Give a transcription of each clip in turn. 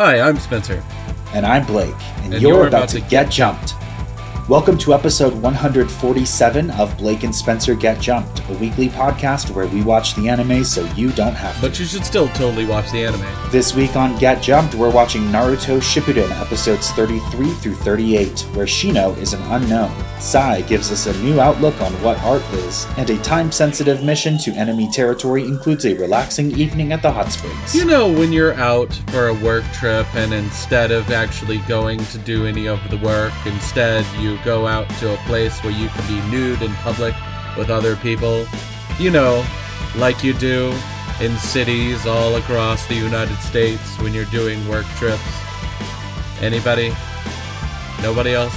Hi, I'm Spencer. And I'm Blake, and, And you're, you're about, about to to get jumped. Welcome to episode 147 of Blake and Spencer Get Jumped, a weekly podcast where we watch the anime so you don't have to. But you should still totally watch the anime. This week on Get Jumped, we're watching Naruto Shippuden episodes 33 through 38, where Shino is an unknown. Sai gives us a new outlook on what art is, and a time sensitive mission to enemy territory includes a relaxing evening at the hot springs. You know, when you're out for a work trip and instead of actually going to do any of the work, instead you go out to a place where you can be nude in public with other people. You know, like you do in cities all across the United States when you're doing work trips. Anybody? Nobody else?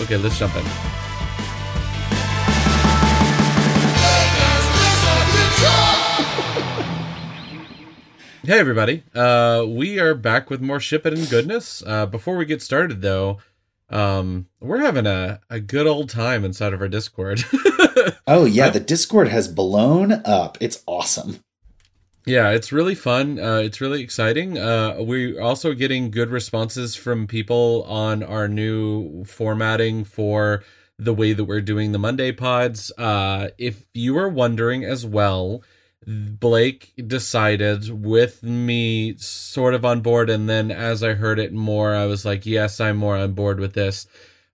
Okay, let's jump in. Hey everybody, uh, we are back with more Shippuden goodness. Uh, before we get started though, um, we're having a, a good old time inside of our Discord. oh, yeah, the Discord has blown up. It's awesome. yeah, it's really fun. Uh, it's really exciting. Uh, we're also getting good responses from people on our new formatting for the way that we're doing the Monday pods. Uh, if you are wondering as well, Blake decided with me sort of on board, and then as I heard it more, I was like, yes, I'm more on board with this.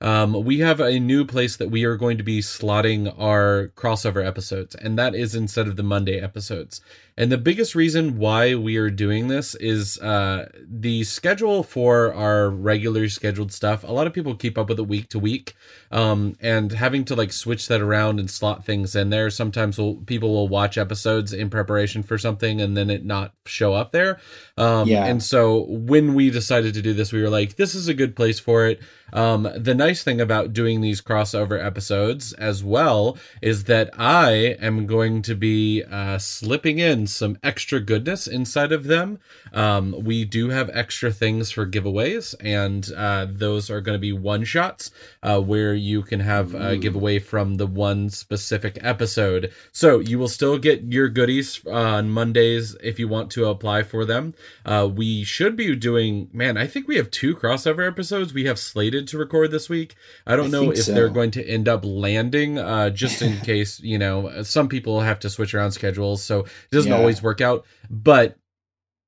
Um, we have a new place that we are going to be slotting our crossover episodes, and that is instead of the Monday episodes. And the biggest reason why we are doing this is uh, the schedule for our regular scheduled stuff. A lot of people keep up with it week to week, um, and having to like switch that around and slot things in there. Sometimes will people will watch episodes in preparation for something and then it not show up there. Um, Yeah. And so when we decided to do this, we were like, this is a good place for it. Um, the nice thing about doing these crossover episodes as well is that I am going to be uh, slipping in some extra goodness inside of them. Um, we do have extra things for giveaways, and uh, those are going to be one shots uh, where you can have a giveaway from the one specific episode. So you will still get your goodies on Mondays if you want to apply for them. Uh, we should be doing, man, I think we have two crossover episodes we have slated to record this week. I don't I know if so. they're going to end up landing, uh, just in case, you know, some people have to switch around schedules, so it doesn't Yeah. always work out. But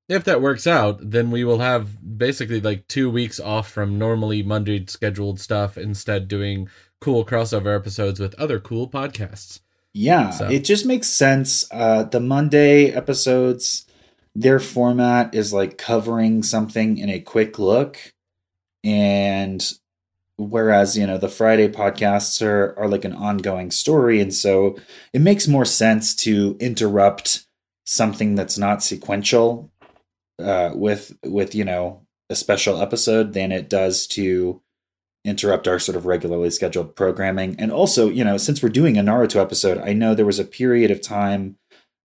if that works out, then we will have basically like two weeks off from normally Monday scheduled stuff, instead doing cool crossover episodes with other cool podcasts. Yeah, So- it just makes sense. Uh, the Monday episodes, their format is like covering something in a quick look, and whereas you know the Friday podcasts are are like an ongoing story, and so it makes more sense to interrupt something that's not sequential uh, with with you know a special episode than it does to interrupt our sort of regularly scheduled programming. And also, you know, since we're doing a Naruto episode, I know there was a period of time,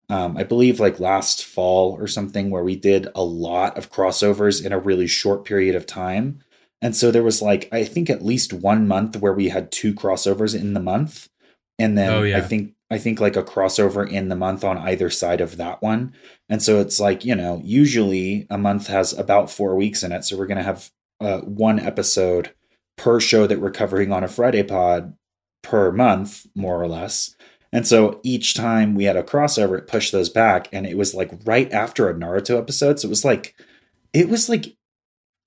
um, I believe like last fall or something, where we did a lot of crossovers in a really short period of time. And so there was like, I think at least one month where we had two crossovers in the month. And then Oh, yeah. I think I think like a crossover in the month on either side of that one. And so it's like, you know, usually a month has about four weeks in it. So we're going to have uh, one episode per show that we're covering on a Friday pod per month, more or less. And so each time we had a crossover, it pushed those back. And it was like right after a Naruto episode. So it was like, it was like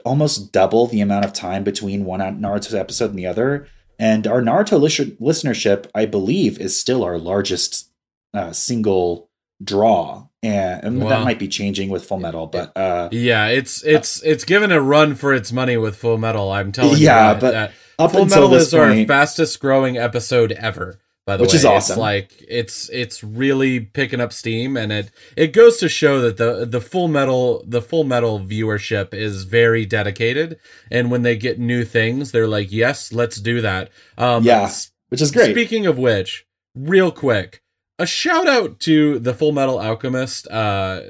almost double the amount of time between one Naruto episode and the other. And our Naruto lis- listenership, I believe, is still our largest uh, single draw. And, Wow. that might be changing with Full Metal, but uh, Yeah, it's it's it's given a run for its money with Full Metal. I'm telling you. Yeah, but that up Full Metal is our fastest growing episode ever. By the Which way, is awesome. It's like it's it's really picking up steam, and it it goes to show that the the Full Metal the Full Metal viewership is very dedicated, and when they get new things, they're like, yes, let's do that. Um, Yeah. which is great. Speaking of which, real quick, a shout out to the Full Metal Alchemist uh,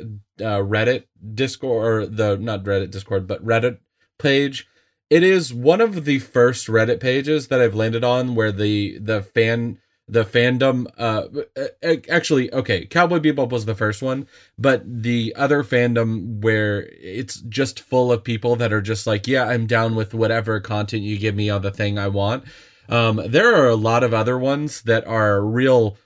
uh, Reddit Discord, or the not Reddit Discord, but Reddit page. It is one of the first Reddit pages that I've landed on where the the fan the fandom uh, uh actually okay cowboy bebop was the first one but the other fandom where it's just full of people that are just like yeah i'm down with whatever content you give me on the thing i want. Um there are a lot of other ones that are real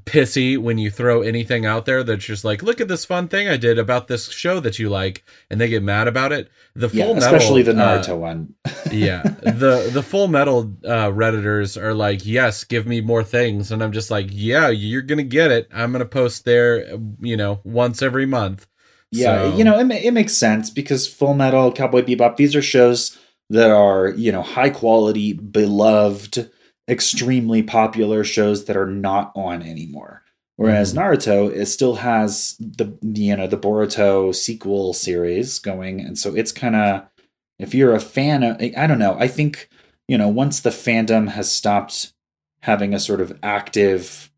pissy when you throw anything out there that's just like, look at this fun thing I did about this show that you like, and they get mad about it. The full yeah, metal, especially the Naruto uh, one. yeah, the the full metal uh, redditors are like, yes, give me more things, and I'm just like, yeah, you're gonna get it. I'm gonna post there, you know, once every month. Yeah, so. you know, it, it makes sense because Full Metal, Cowboy Bebop, these are shows that are you know high quality, beloved extremely popular shows that are not on anymore. Whereas mm-hmm. Naruto, it still has the you know the Boruto sequel series going, and so it's kind of if you're a fan of, I don't know, I think you know once the fandom has stopped having a sort of active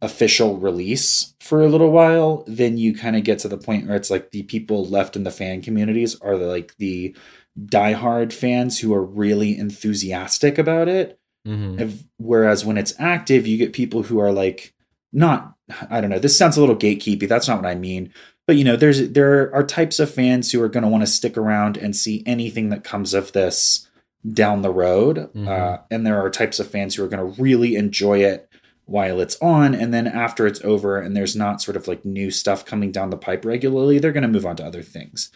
official release for a little while, then you kind of get to the point where it's like the people left in the fan communities are like the diehard fans who are really enthusiastic about it Mm-hmm. Whereas when it's active, you get people who are like not I don't know. This sounds a little gatekeepy. That's not what I mean. But you know, there's there are types of fans who are going to want to stick around and see anything that comes of this down the road, mm-hmm. uh, and there are types of fans who are going to really enjoy it while it's on, and then after it's over, and there's not sort of like new stuff coming down the pipe regularly, they're going to move on to other things.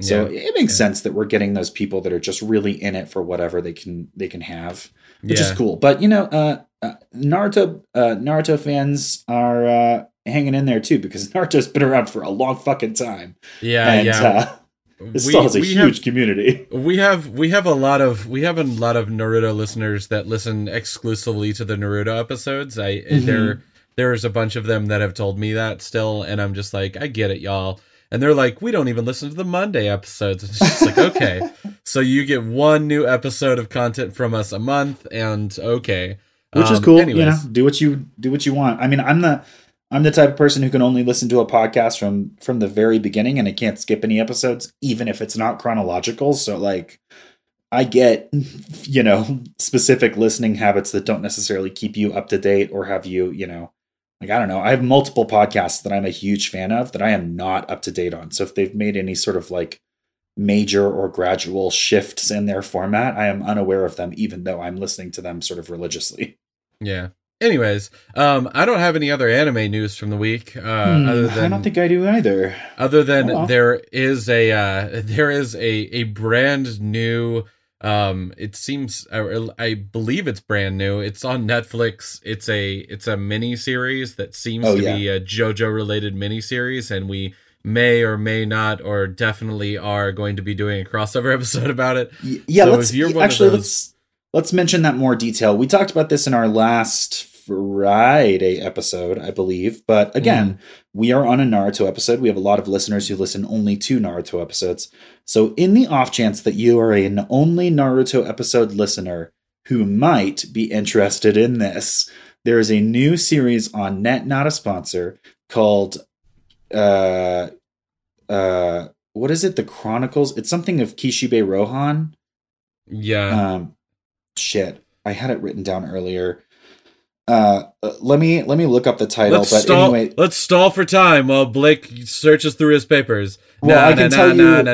So yeah. it makes yeah. sense that we're getting those people that are just really in it for whatever they can they can have which yeah. is cool. But you know, uh, uh, Naruto uh, Naruto fans are uh, hanging in there too because Naruto's been around for a long fucking time. Yeah, and, yeah. Uh, it we, still has a huge have, community. We have we have a lot of we have a lot of Naruto listeners that listen exclusively to the Naruto episodes. I mm-hmm. there there's a bunch of them that have told me that still, and I'm just like, I get it, y'all and they're like, we don't even listen to the Monday episodes. It's just like, okay, so you get one new episode of content from us a month, and okay, which um, is cool. Anyways. You know, do what you do what you want. I mean, I'm the I'm the type of person who can only listen to a podcast from from the very beginning, and I can't skip any episodes, even if it's not chronological. So like. I get, you know, specific listening habits that don't necessarily keep you up to date or have you, you know, like I don't know, I have multiple podcasts that I'm a huge fan of that I am not up to date on. So if they've made any sort of like major or gradual shifts in their format, I am unaware of them even though I'm listening to them sort of religiously. Yeah. Anyways, um, I don't have any other anime news from the week. Uh, hmm, other than, I don't think I do either. Other than oh, there is a uh, there is a a brand new um, it seems I, I, believe it's brand new. It's on Netflix. It's a it's a mini series that seems oh, to yeah. be a JoJo related mini series, and we may or may not or definitely are going to be doing a crossover episode about it. Yeah, so let's actually those... let's let's mention that more detail. We talked about this in our last Friday episode, I believe. But again, mm. we are on a Naruto episode. We have a lot of listeners who listen only to Naruto episodes. So, in the off chance that you are an only Naruto episode listener who might be interested in this, there is a new series on Net, not a sponsor, called uh uh what is it? The Chronicles. It's something of Kishibe Rohan. Yeah. Um shit. I had it written down earlier. Uh, let me let me look up the title. Let's but stall, anyway, let's stall for time while Blake searches through his papers. Well, I can tell you. I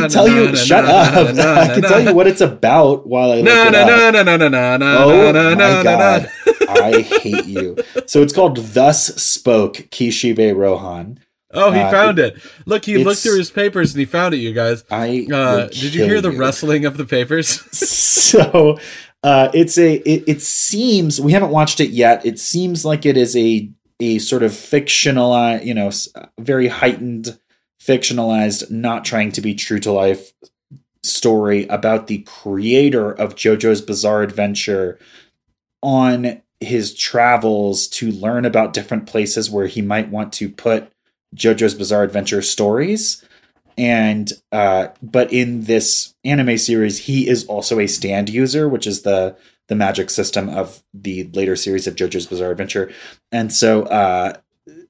can tell you. Shut up. I can tell you what it's about while I look it up. Oh my god, I hate you. So it's called "Thus Spoke Kishibe Rohan." Oh, he uh, found it. Look, he looked through his papers and he found it. You guys. I uh, did you hear the rustling of the papers? so uh, it's a it, it seems we haven't watched it yet. It seems like it is a a sort of fictionalized, you know, very heightened, fictionalized, not trying to be true to life story about the creator of JoJo's Bizarre Adventure on his travels to learn about different places where he might want to put JoJo's Bizarre Adventure stories and uh, but in this anime series he is also a stand user which is the the magic system of the later series of jojo's bizarre adventure and so uh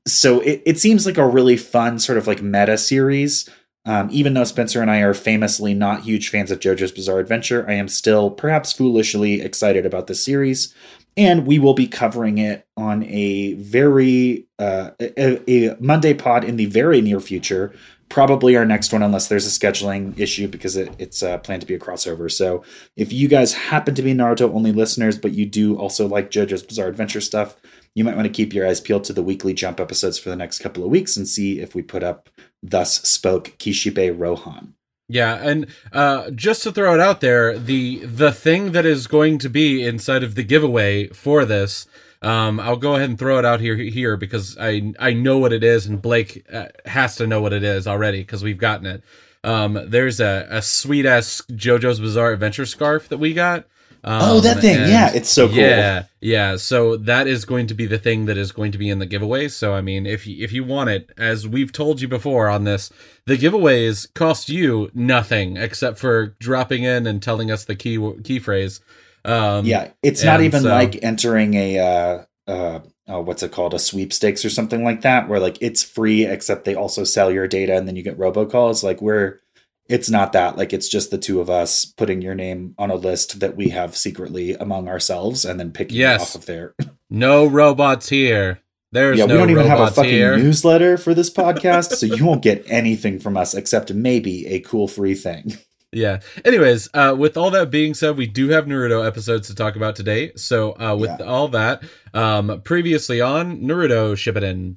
so it, it seems like a really fun sort of like meta series Um, even though Spencer and I are famously not huge fans of JoJo's Bizarre Adventure, I am still perhaps foolishly excited about the series. And we will be covering it on a very uh, a, a Monday pod in the very near future probably our next one unless there's a scheduling issue because it, it's uh, planned to be a crossover. So if you guys happen to be naruto only listeners but you do also like jojo's bizarre adventure stuff you might want to keep your eyes peeled to the weekly jump episodes for the next couple of weeks and see if we put up thus spoke kishibe rohan. Yeah, and uh, just to throw it out there, the the thing that is going to be inside of the giveaway for this um, I'll go ahead and throw it out here here because I I know what it is, and Blake uh, has to know what it is already because we've gotten it. Um, there's a, a sweet ass JoJo's Bizarre Adventure scarf that we got. Um, oh, that thing! Yeah, it's so cool. Yeah, yeah. So that is going to be the thing that is going to be in the giveaway. So I mean, if you, if you want it, as we've told you before on this, the giveaways cost you nothing except for dropping in and telling us the key key phrase. Um, yeah, it's not even so, like entering a uh, uh, oh, what's it called, a sweepstakes or something like that, where like it's free except they also sell your data and then you get robocalls. Like we're, it's not that. Like it's just the two of us putting your name on a list that we have secretly among ourselves and then picking yes. off of there. no robots here. There's yeah, no we don't even have a fucking here. newsletter for this podcast, so you won't get anything from us except maybe a cool free thing. Yeah. Anyways, uh, with all that being said, we do have Naruto episodes to talk about today. So, uh, with yeah. all that, um, previously on Naruto Shippuden.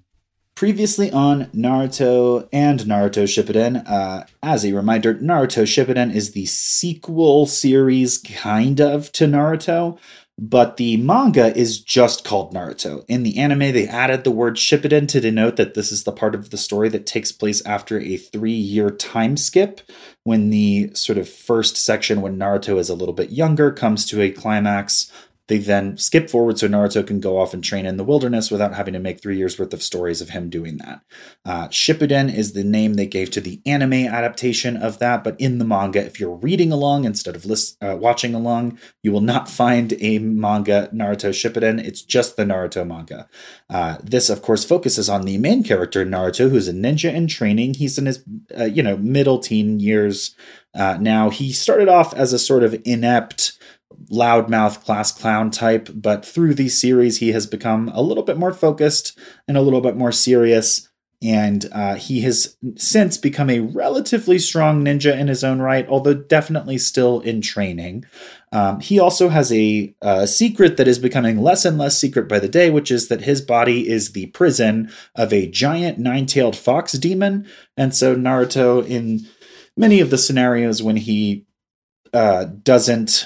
Previously on Naruto and Naruto Shippuden, uh, as a reminder, Naruto Shippuden is the sequel series, kind of, to Naruto but the manga is just called Naruto. In the anime, they added the word Shippuden to denote that this is the part of the story that takes place after a three year time skip, when the sort of first section, when Naruto is a little bit younger, comes to a climax they then skip forward so Naruto can go off and train in the wilderness without having to make three years worth of stories of him doing that. Uh, Shippuden is the name they gave to the anime adaptation of that, but in the manga, if you're reading along instead of list, uh, watching along, you will not find a manga Naruto Shippuden. It's just the Naruto manga. Uh, this, of course, focuses on the main character Naruto, who's a ninja in training. He's in his, uh, you know, middle teen years. Uh, now he started off as a sort of inept loudmouth class clown type, but through these series, he has become a little bit more focused and a little bit more serious. And uh, he has since become a relatively strong ninja in his own right, although definitely still in training. Um, he also has a, a secret that is becoming less and less secret by the day, which is that his body is the prison of a giant nine tailed fox demon. And so, Naruto, in many of the scenarios when he uh, doesn't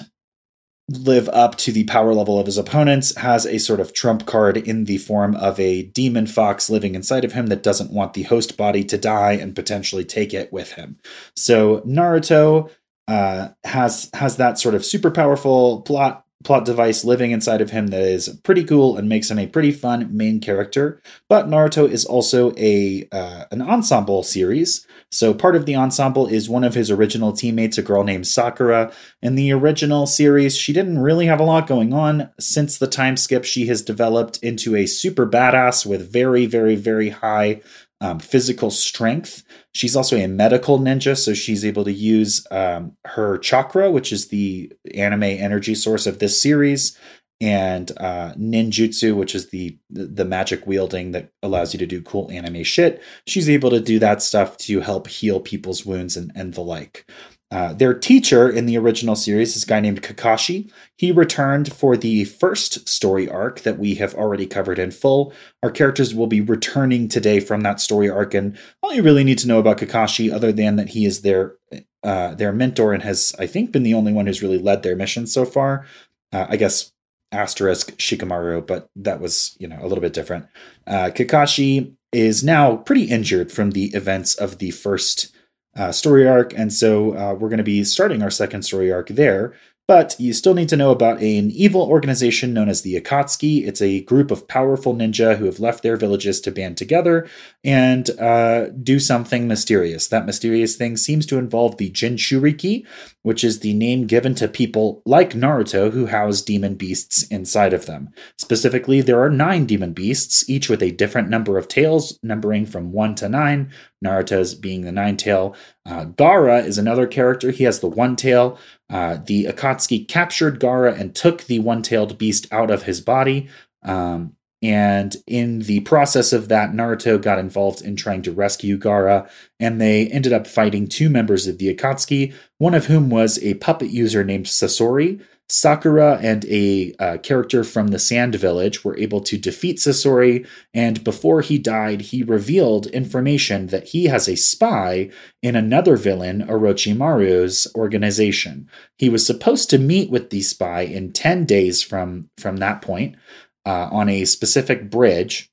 live up to the power level of his opponents has a sort of trump card in the form of a demon fox living inside of him that doesn't want the host body to die and potentially take it with him. So Naruto uh, has has that sort of super powerful plot plot device living inside of him that is pretty cool and makes him a pretty fun main character. But Naruto is also a uh, an ensemble series. So part of the ensemble is one of his original teammates, a girl named Sakura. In the original series, she didn't really have a lot going on. Since the time skip, she has developed into a super badass with very, very, very high um, physical strength. She's also a medical ninja, so she's able to use um, her chakra, which is the anime energy source of this series, and uh, ninjutsu, which is the the magic wielding that allows you to do cool anime shit. She's able to do that stuff to help heal people's wounds and, and the like. Uh, their teacher in the original series is a guy named Kakashi. He returned for the first story arc that we have already covered in full. Our characters will be returning today from that story arc, and all you really need to know about Kakashi, other than that he is their uh, their mentor and has, I think, been the only one who's really led their mission so far. Uh, I guess asterisk Shikamaru, but that was you know a little bit different. Uh, Kakashi is now pretty injured from the events of the first uh, story arc. And so uh, we're going to be starting our second story arc there. But you still need to know about an evil organization known as the Akatsuki. It's a group of powerful ninja who have left their villages to band together and uh, do something mysterious. That mysterious thing seems to involve the Jinchuriki, which is the name given to people like Naruto who house demon beasts inside of them. Specifically, there are nine demon beasts, each with a different number of tails, numbering from one to nine. Naruto's being the nine tail. Uh, Gaara is another character. He has the one tail. Uh, the Akatsuki captured Gaara and took the one tailed beast out of his body. Um, and in the process of that, Naruto got involved in trying to rescue Gaara, and they ended up fighting two members of the Akatsuki, one of whom was a puppet user named Sasori. Sakura and a uh, character from the Sand Village were able to defeat Sasori, and before he died, he revealed information that he has a spy in another villain, Orochimaru's organization. He was supposed to meet with the spy in 10 days from, from that point uh, on a specific bridge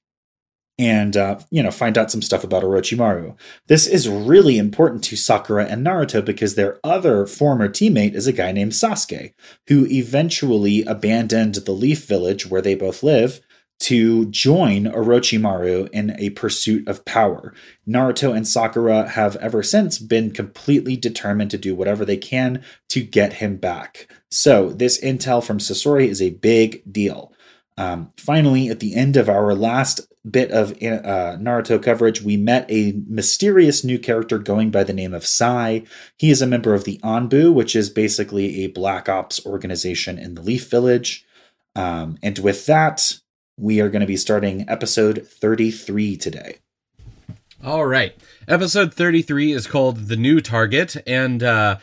and uh, you know find out some stuff about Orochimaru. This is really important to Sakura and Naruto because their other former teammate is a guy named Sasuke, who eventually abandoned the Leaf Village where they both live to join Orochimaru in a pursuit of power. Naruto and Sakura have ever since been completely determined to do whatever they can to get him back. So, this intel from Sasori is a big deal. Um, finally, at the end of our last bit of uh, Naruto coverage, we met a mysterious new character going by the name of Sai. He is a member of the Anbu, which is basically a black ops organization in the Leaf Village. Um, and with that, we are going to be starting episode 33 today. All right. Episode 33 is called The New Target. And, uh,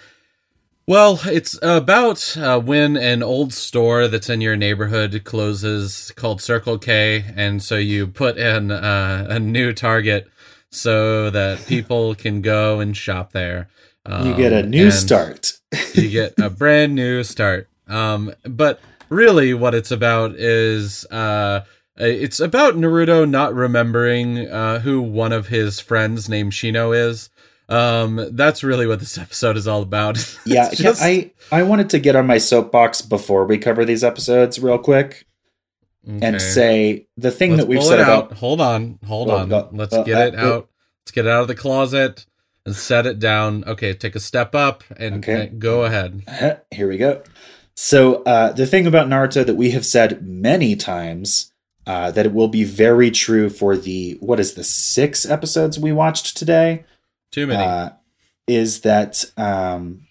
well, it's about uh, when an old store that's in your neighborhood closes called Circle K, and so you put in uh, a new Target so that people can go and shop there. Um, you get a um, new start. you get a brand new start. Um, but really, what it's about is uh, it's about Naruto not remembering uh, who one of his friends named Shino is um that's really what this episode is all about. Yeah, just... i i wanted to get on my soapbox before we cover these episodes real quick okay. and say the thing let's that we've said about hold on hold on. go, let's uh, get it uh, out. Let's get it out of the closet and set it down. Okay take a step up and, okay. and go ahead. Here we go. So uh the thing about naruto that we have said many times uh, that it will be very true for the what is the six episodes we watched today too many. Uh, is that um,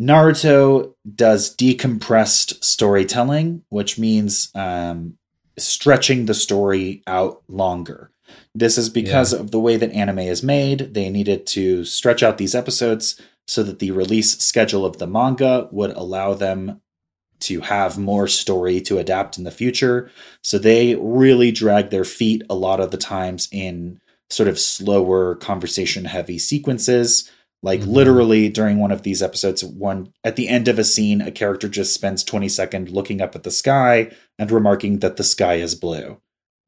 Naruto does decompressed storytelling, which means um, stretching the story out longer. This is because yeah. of the way that anime is made. They needed to stretch out these episodes so that the release schedule of the manga would allow them to have more story to adapt in the future. So they really drag their feet a lot of the times in sort of slower conversation heavy sequences like mm-hmm. literally during one of these episodes one at the end of a scene a character just spends 20 seconds looking up at the sky and remarking that the sky is blue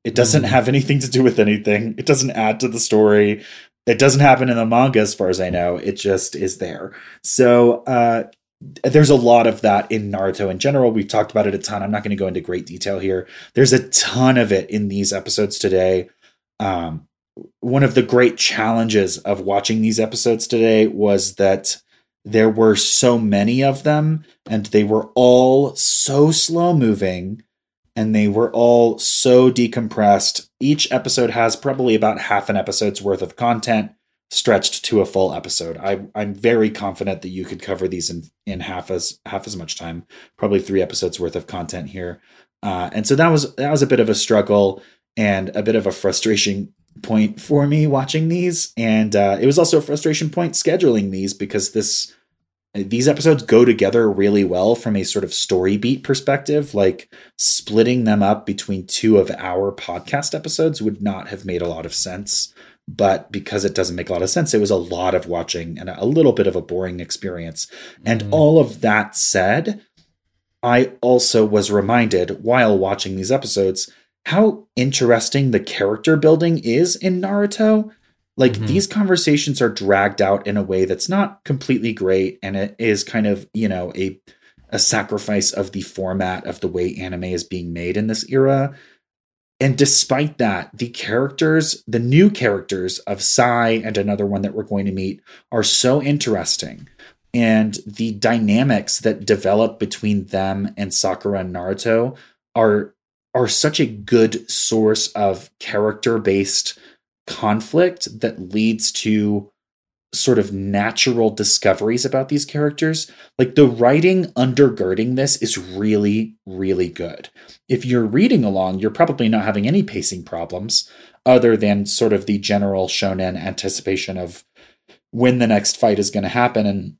it doesn't mm-hmm. have anything to do with anything it doesn't add to the story it doesn't happen in the manga as far as i know it just is there so uh there's a lot of that in Naruto in general. We've talked about it a ton. I'm not going to go into great detail here. There's a ton of it in these episodes today. Um, one of the great challenges of watching these episodes today was that there were so many of them and they were all so slow moving and they were all so decompressed. Each episode has probably about half an episode's worth of content stretched to a full episode. I, I'm very confident that you could cover these in, in half as half as much time, probably three episodes worth of content here. Uh, and so that was that was a bit of a struggle and a bit of a frustration point for me watching these, and uh, it was also a frustration point scheduling these because this these episodes go together really well from a sort of story beat perspective. Like splitting them up between two of our podcast episodes would not have made a lot of sense. But because it doesn't make a lot of sense, it was a lot of watching and a little bit of a boring experience. And mm. all of that said, I also was reminded while watching these episodes how interesting the character building is in Naruto. Like mm-hmm. these conversations are dragged out in a way that's not completely great and it is kind of, you know, a a sacrifice of the format of the way anime is being made in this era. And despite that, the characters, the new characters of Sai and another one that we're going to meet are so interesting. And the dynamics that develop between them and Sakura and Naruto are are such a good source of character based conflict that leads to sort of natural discoveries about these characters. Like the writing undergirding this is really, really good. If you're reading along, you're probably not having any pacing problems other than sort of the general shonen anticipation of when the next fight is going to happen and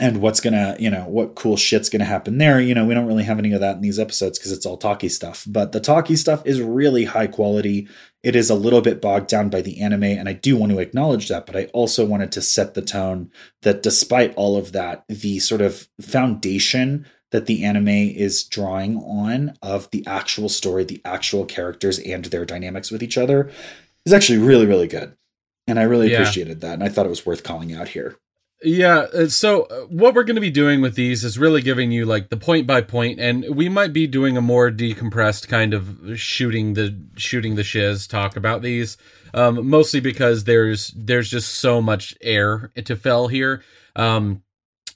and what's gonna you know what cool shit's gonna happen there. You know we don't really have any of that in these episodes because it's all talky stuff. But the talky stuff is really high quality. It is a little bit bogged down by the anime and i do want to acknowledge that but i also wanted to set the tone that despite all of that the sort of foundation that the anime is drawing on of the actual story the actual characters and their dynamics with each other is actually really really good. And i really Yeah. appreciated that and i thought it was worth calling out here Yeah, uh, so uh, what we're going to be doing with these is really giving you like the point by point, and we might be doing a more decompressed kind of shooting the shooting the shiz talk about these, um, mostly because there's there's just so much air to fill here. Um,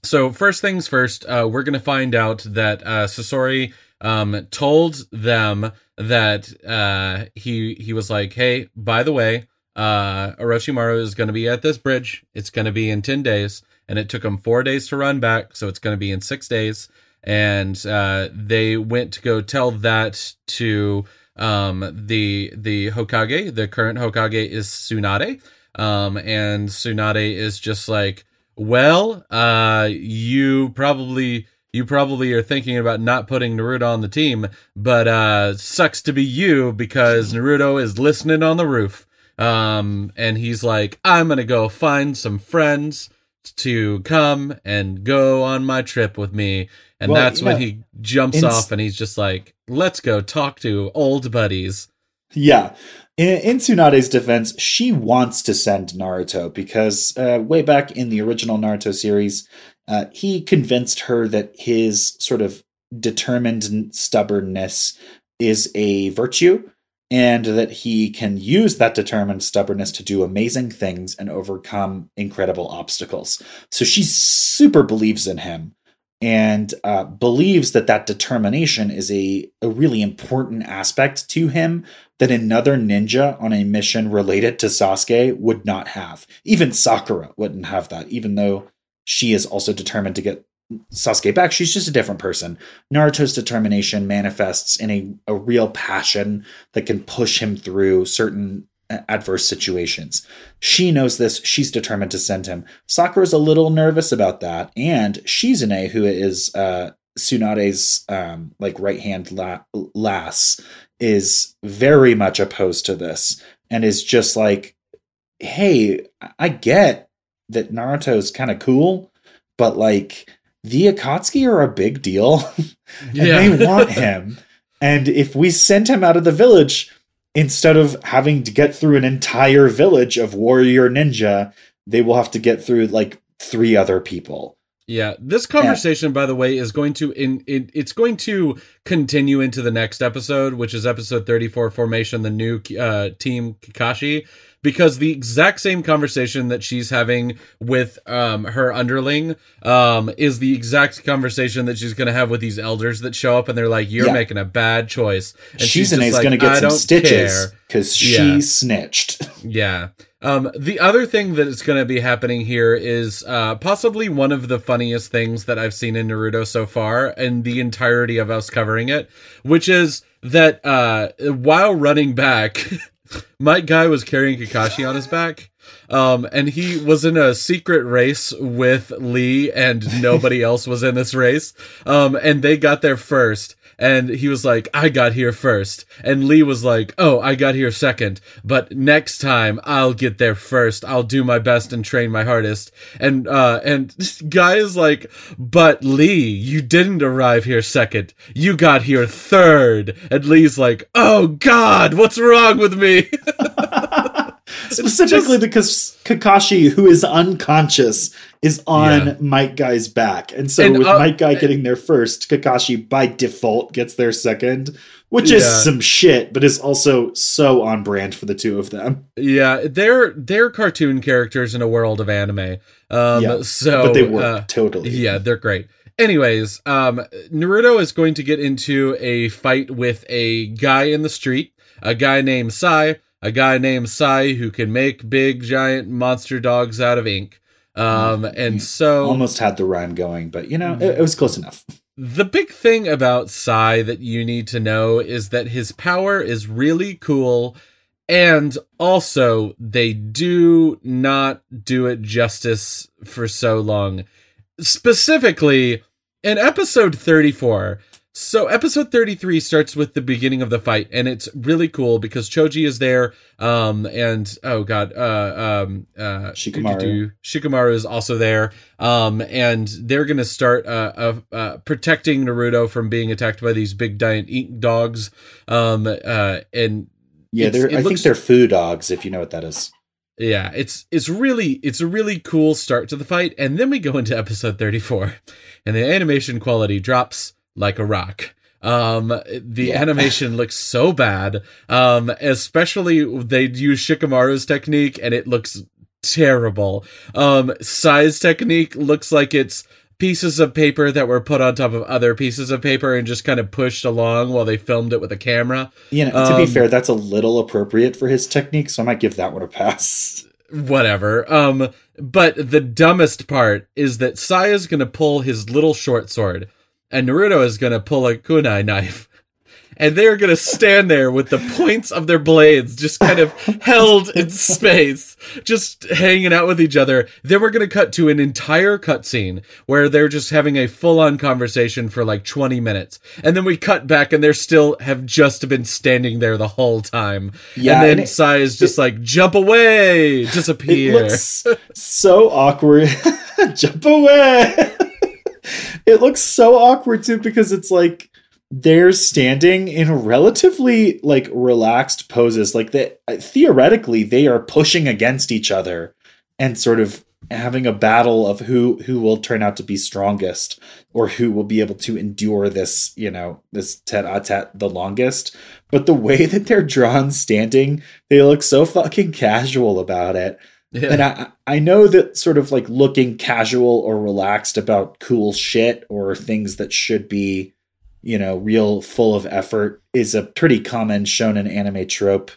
so first things first, uh, we're going to find out that uh, Sasori um, told them that uh, he he was like, hey, by the way, uh, Orochimaru is going to be at this bridge. It's going to be in 10 days. And it took him four days to run back. So it's going to be in six days. And uh, they went to go tell that to um, the the Hokage. The current Hokage is Tsunade. Um, and Tsunade is just like, well, uh, you probably you probably are thinking about not putting Naruto on the team, but uh, sucks to be you because Naruto is listening on the roof. Um, and he's like, I'm gonna go find some friends to come and go on my trip with me. And Well, that's you when he jumps in- off and he's just like, let's go talk to old buddies. Yeah. In, in Tsunade's defense, she wants to send Naruto because uh, way back in the original Naruto series, uh, he convinced her that his sort of determined stubbornness is a virtue and that he can use that determined stubbornness to do amazing things and overcome incredible obstacles. So she super believes in him and uh, believes that that determination is a, a really important aspect to him that another ninja on a mission related to Sasuke would not have. Even Sakura wouldn't have that, even though she is also determined to get Sasuke back. She's just a different person. Naruto's determination manifests in a, a real passion that can push him through certain uh, adverse situations. She knows this. She's determined to send him. Sakura's a little nervous about that. And Shizune, who is uh, Tsunade's um, like right hand la- lass, is very much opposed to this and is just like, hey, I get that Naruto's kind of cool, but like the Akatsuki are a big deal and they want him. And if we send him out of the village, instead of having to get through an entire village of warrior ninja, they will have to get through like three other people. Yeah, this conversation, by the way, is going to in, in it's going to continue into the next episode, which is episode thirty four, formation, the new uh, team Kakashi, because the exact same conversation that she's having with um her underling um is the exact conversation that she's going to have with these elders that show up and they're like, "You're Yeah. making a bad choice," and she's just like, going to "I get some stitches because she Yeah. snitched. Yeah. Um, the other thing that is going to be happening here is uh, possibly one of the funniest things that I've seen in Naruto so far, and the entirety of us covering it, which is that uh, while running back, Might Guy was carrying Kakashi on his back. Um, and he was in a secret race with Lee, and nobody else was in this race. Um, and they got there first. And he was like, I got here first. And Lee was like, Oh, I got here second. But next time I'll get there first. I'll do my best and train my hardest. And, uh, and guy is like, But Lee, you didn't arrive here second. You got here third. And Lee's like, Oh God, what's wrong with me? Specifically because Kakashi, who is unconscious, is on Yeah. Might Guy's back. And so And, with uh, Might Guy getting there first, Kakashi by default gets there second, which is some shit, but is also so on brand for the two of them. Yeah, they're they're cartoon characters in a world of anime. Um Yeah, so but they work uh, totally. yeah, they're great. Anyways, um Naruto is going to get into a fight with a guy in the street, a guy named Sai. a guy named Sai who can make big giant monster dogs out of ink. Um, and so almost had the rhyme going, but you know, it, it was close enough. the big thing about Sai that you need to know is that his power is really cool and also they do not do it justice for so long. Specifically, in episode 34, so episode 33 starts with the beginning of the fight and it's really cool because Choji is there um and oh god uh um uh Shikamaru. Shikamaru is also there um and they're going to start uh, uh, uh protecting Naruto from being attacked by these big giant ink dogs um uh and yeah they're I looks, think they're foo dogs if you know what that is. Yeah it's it's really it's a really cool start to the fight and then we go into episode 34 and the animation quality drops like a rock. Um, the yeah. animation looks so bad. Um, especially they use Shikamaru's technique and it looks terrible. Um, Sai's technique looks like it's pieces of paper that were put on top of other pieces of paper and just kind of pushed along while they filmed it with a camera. You know, to um, be fair, that's a little appropriate for his technique, so I might give that one a pass. Whatever. Um, but the dumbest part is that Sai is going to pull his little short sword and Naruto is gonna pull a kunai knife. And they're gonna stand there with the points of their blades just kind of held in space, just hanging out with each other. Then we're gonna cut to an entire cutscene where they're just having a full on conversation for like 20 minutes. And then we cut back and they're still have just been standing there the whole time. Yeah, and then and Sai is just it, like, jump away, disappear. It looks so awkward. jump away it looks so awkward too because it's like they're standing in relatively like relaxed poses. Like that uh, theoretically they are pushing against each other and sort of having a battle of who who will turn out to be strongest or who will be able to endure this you know this tete-a-tete the longest. But the way that they're drawn standing they look so fucking casual about it yeah. And I I know that sort of like looking casual or relaxed about cool shit or things that should be, you know, real full of effort is a pretty common shonen anime trope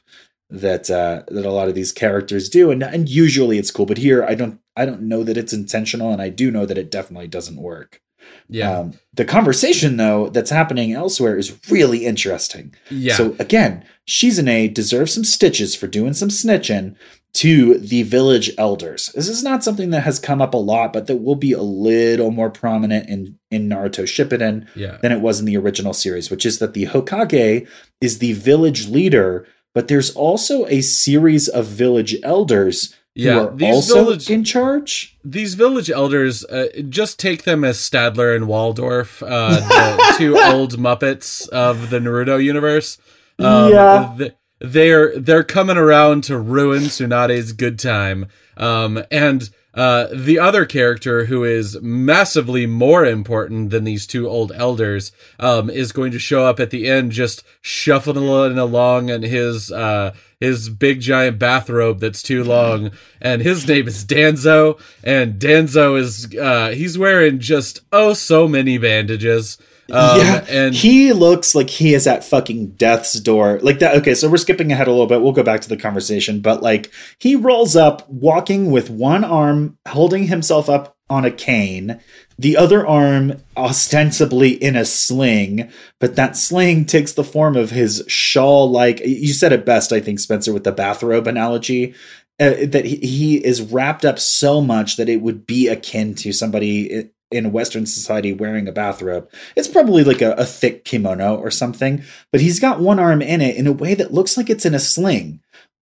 that uh that a lot of these characters do and and usually it's cool but here I don't I don't know that it's intentional and I do know that it definitely doesn't work. Yeah. Um, the conversation though that's happening elsewhere is really interesting. Yeah. So again, Shizune deserves some stitches for doing some snitching to the village elders. This is not something that has come up a lot, but that will be a little more prominent in, in Naruto Shippuden yeah. than it was in the original series, which is that the Hokage is the village leader, but there's also a series of village elders yeah, who are these also village, in charge. These village elders, uh, just take them as Statler and Waldorf, uh, the two old Muppets of the Naruto universe. Um, yeah they're they're coming around to ruin Tsunade's good time. Um, and uh, the other character who is massively more important than these two old elders um, is going to show up at the end, just shuffling along in his uh, his big giant bathrobe that's too long, and his name is Danzo, and Danzo is uh, he's wearing just oh so many bandages. Um, yeah, and he looks like he is at fucking death's door. Like that. Okay, so we're skipping ahead a little bit. We'll go back to the conversation, but like he rolls up, walking with one arm, holding himself up on a cane, the other arm ostensibly in a sling, but that sling takes the form of his shawl. Like you said it best, I think, Spencer, with the bathrobe analogy. Uh, that he, he is wrapped up so much that it would be akin to somebody in a Western society wearing a bathrobe. It's probably like a, a, thick kimono or something, but he's got one arm in it in a way that looks like it's in a sling.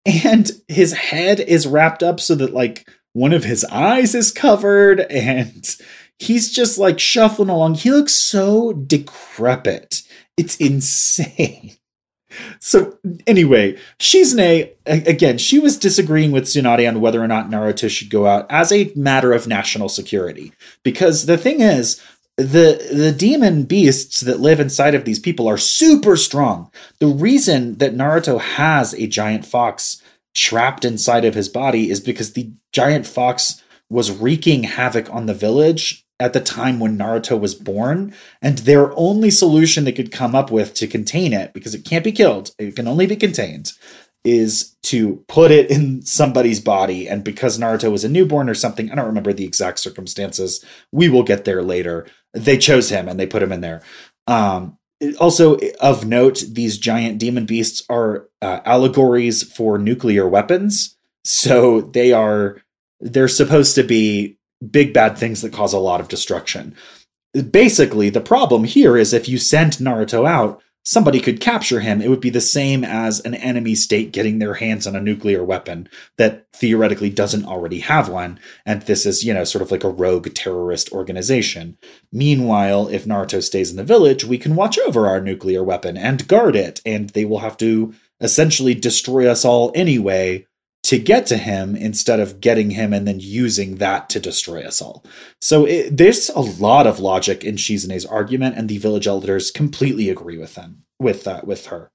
And his head is wrapped up so that like one of his eyes is covered and he's just like shuffling along. He looks so decrepit. It's insane. So anyway, Shizune again, she was disagreeing with Tsunade on whether or not Naruto should go out as a matter of national security. Because the thing is, the the demon beasts that live inside of these people are super strong. The reason that Naruto has a giant fox trapped inside of his body is because the giant fox was wreaking havoc on the village at the time when Naruto was born, and their only solution they could come up with to contain it, because it can't be killed, it can only be contained, is to put it in somebody's body. And because Naruto was a newborn or something, I don't remember the exact circumstances. We will get there later. They chose him and they put him in there. Um, also of note, these giant demon beasts are uh, allegories for nuclear weapons. So they are they're supposed to be big bad things that cause a lot of destruction. Basically, the problem here is if you send Naruto out, somebody could capture him. It would be the same as an enemy state getting their hands on a nuclear weapon that theoretically doesn't already have one. And this is, you know, sort of like a rogue terrorist organization. Meanwhile, if Naruto stays in the village, we can watch over our nuclear weapon and guard it. And they will have to essentially destroy us all anyway to get to him instead of getting him and then using that to destroy us all. So it, there's a lot of logic in Shizune's argument, and the village elders completely agree with them with that uh, with her.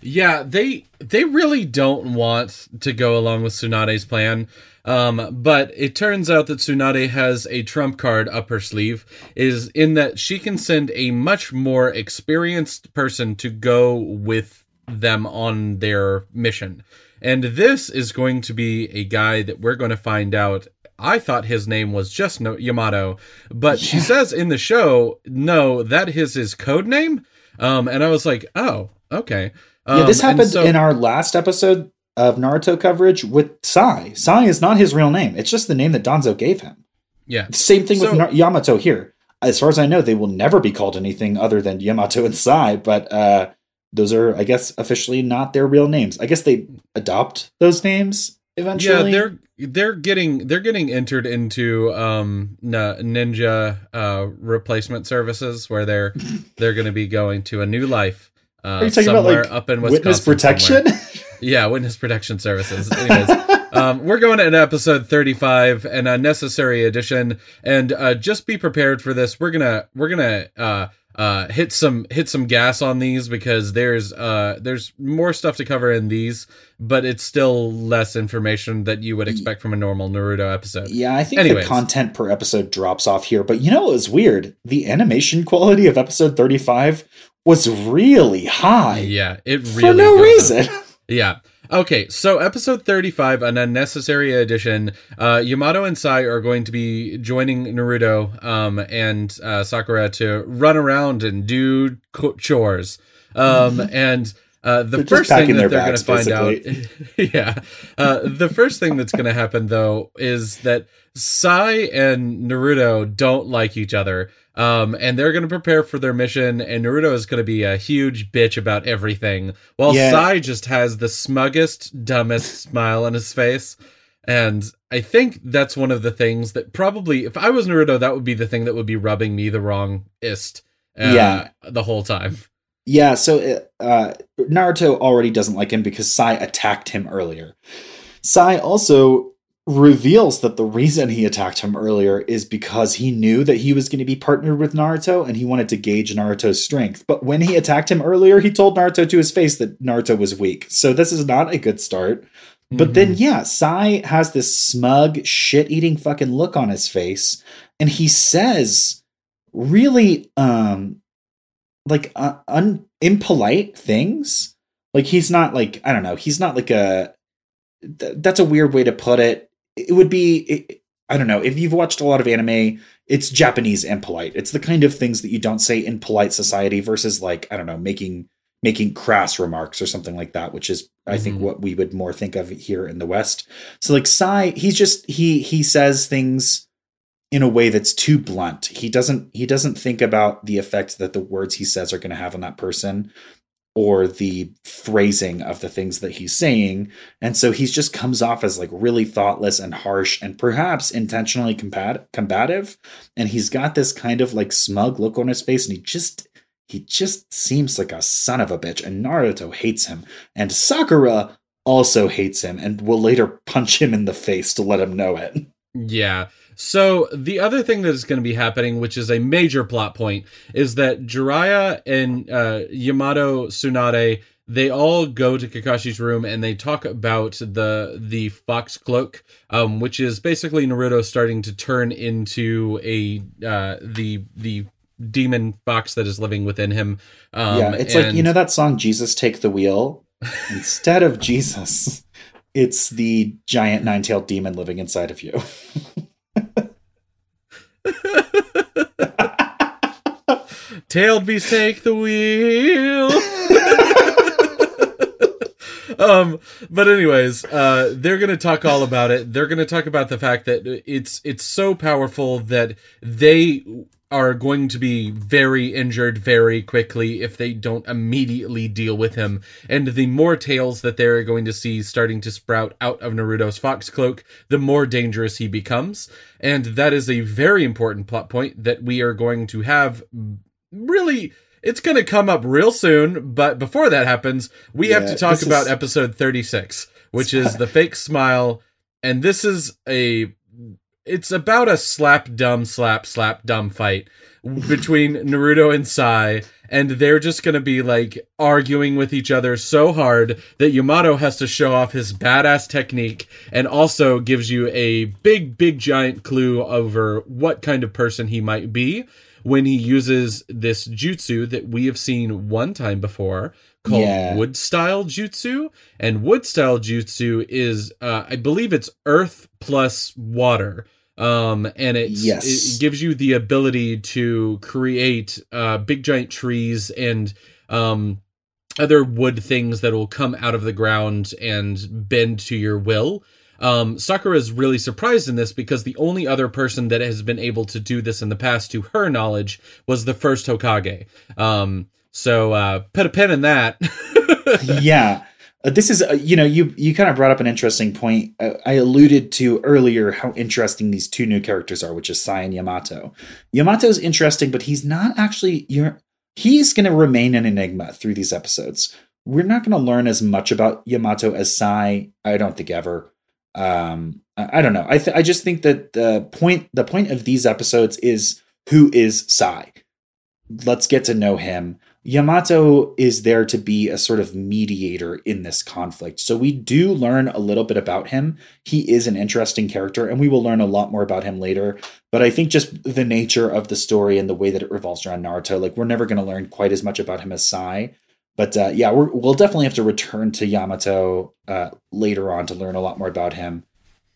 Yeah, they they really don't want to go along with Tsunade's plan. Um, but it turns out that Tsunade has a trump card up her sleeve, is in that she can send a much more experienced person to go with them on their mission. And this is going to be a guy that we're going to find out. I thought his name was just no- Yamato, but yeah. she says in the show, no, that is his code name. Um, and I was like, oh, okay. Um, yeah, this happened so- in our last episode of Naruto coverage with Sai. Sai is not his real name. It's just the name that Danzo gave him. Yeah. Same thing so- with Yamato here. As far as I know, they will never be called anything other than Yamato and Sai, but uh, those are, I guess, officially not their real names. I guess they adopt those names eventually. Yeah, they're they're getting they're getting entered into um ninja uh replacement services where they're they're going to be going to a new life uh are you talking somewhere about, like, up in Wisconsin witness protection yeah witness protection services um, we're going to episode 35 and a necessary addition and uh just be prepared for this we're gonna we're gonna uh uh hit some hit some gas on these because there's uh there's more stuff to cover in these but it's still less information that you would expect from a normal naruto episode. yeah i think Anyways. the content per episode drops off here but you know what was weird? The animation quality of episode 35 was really high. Yeah it really for no reason. Yeah Okay, so episode 35, an unnecessary addition. Uh, Yamato and Sai are going to be joining Naruto um, and uh, Sakura to run around and do chores. Um, and uh, the first thing that they're going to find out, yeah, uh, the first thing that's going to happen though is that Sai and Naruto don't like each other. Um, and they're going to prepare for their mission, and Naruto is going to be a huge bitch about everything, while yeah. Sai just has the smuggest, dumbest smile on his face. And I think that's one of the things that probably, if I was Naruto, that would be the thing that would be rubbing me the wrongest. Uh, yeah, the whole time. Yeah, so uh, Naruto already doesn't like him because Sai attacked him earlier. Sai also reveals that the reason he attacked him earlier is because he knew that he was going to be partnered with Naruto and he wanted to gauge Naruto's strength. But when he attacked him earlier, he told Naruto to his face that Naruto was weak. So this is not a good start. Mm-hmm. But then, mm-hmm. yeah, Sai has this smug, shit eating fucking look on his face. And he says really, um, like, uh, un- impolite things. Like, he's not like, I don't know, he's not like a. Th- that's a weird way to put it it would be it, I don't know if you've watched a lot of anime. It's Japanese impolite. It's the kind of things that you don't say in polite society versus like I don't know making making crass remarks or something like that, which is I mm-hmm. think what we would more think of here in the West. So like Sai, he's just he he says things in a way that's too blunt. He doesn't he doesn't think about the effect that the words he says are going to have on that person or the phrasing of the things that he's saying. And so he just comes off as like really thoughtless and harsh and perhaps intentionally combat- combative. And he's got this kind of like smug look on his face and he just he just seems like a son of a bitch and Naruto hates him and Sakura also hates him and will later punch him in the face to let him know it. Yeah. So the other thing that is going to be happening, which is a major plot point, is that Jiraiya and uh, Yamato Tsunade they all go to Kakashi's room and they talk about the the fox cloak, um, which is basically Naruto starting to turn into a uh, the the demon fox that is living within him. Um, yeah, it's and... like you know that song "Jesus Take the Wheel." Instead of Jesus, it's the giant nine tailed demon living inside of you. Tailed beast take the wheel. um but anyways uh they're gonna talk all about it they're gonna talk about the fact that it's it's so powerful that they are going to be very injured very quickly if they don't immediately deal with him. And the more tails that they're going to see starting to sprout out of Naruto's fox cloak, the more dangerous he becomes. And that is a very important plot point that we are going to have really it's going to come up real soon, but before that happens, we yeah, have to talk about is... episode 36, which is the fake smile. And this is a it's about a slap dumb slap slap dumb fight between Naruto and Sai and they're just going to be like arguing with each other so hard that Yamato has to show off his badass technique and also gives you a big big giant clue over what kind of person he might be when he uses this jutsu that we have seen one time before called yeah. wood style jutsu and wood style jutsu is uh, i believe it's earth plus water um and yes. it gives you the ability to create uh big giant trees and um other wood things that will come out of the ground and bend to your will um, Sakura is really surprised in this because the only other person that has been able to do this in the past, to her knowledge, was the first Hokage. Um, so uh, put a pin in that. yeah. Uh, this is, uh, you know, you you kind of brought up an interesting point. Uh, I alluded to earlier how interesting these two new characters are, which is Sai and Yamato. Yamato is interesting, but he's not actually. You're, he's going to remain an enigma through these episodes. We're not going to learn as much about Yamato as Sai. I don't think ever. Um, I, I don't know. I th- I just think that the point the point of these episodes is who is Sai. Let's get to know him. Yamato is there to be a sort of mediator in this conflict. So we do learn a little bit about him. He is an interesting character, and we will learn a lot more about him later. But I think just the nature of the story and the way that it revolves around Naruto, like we're never going to learn quite as much about him as Sai. But uh, yeah, we will definitely have to return to Yamato uh, later on to learn a lot more about him.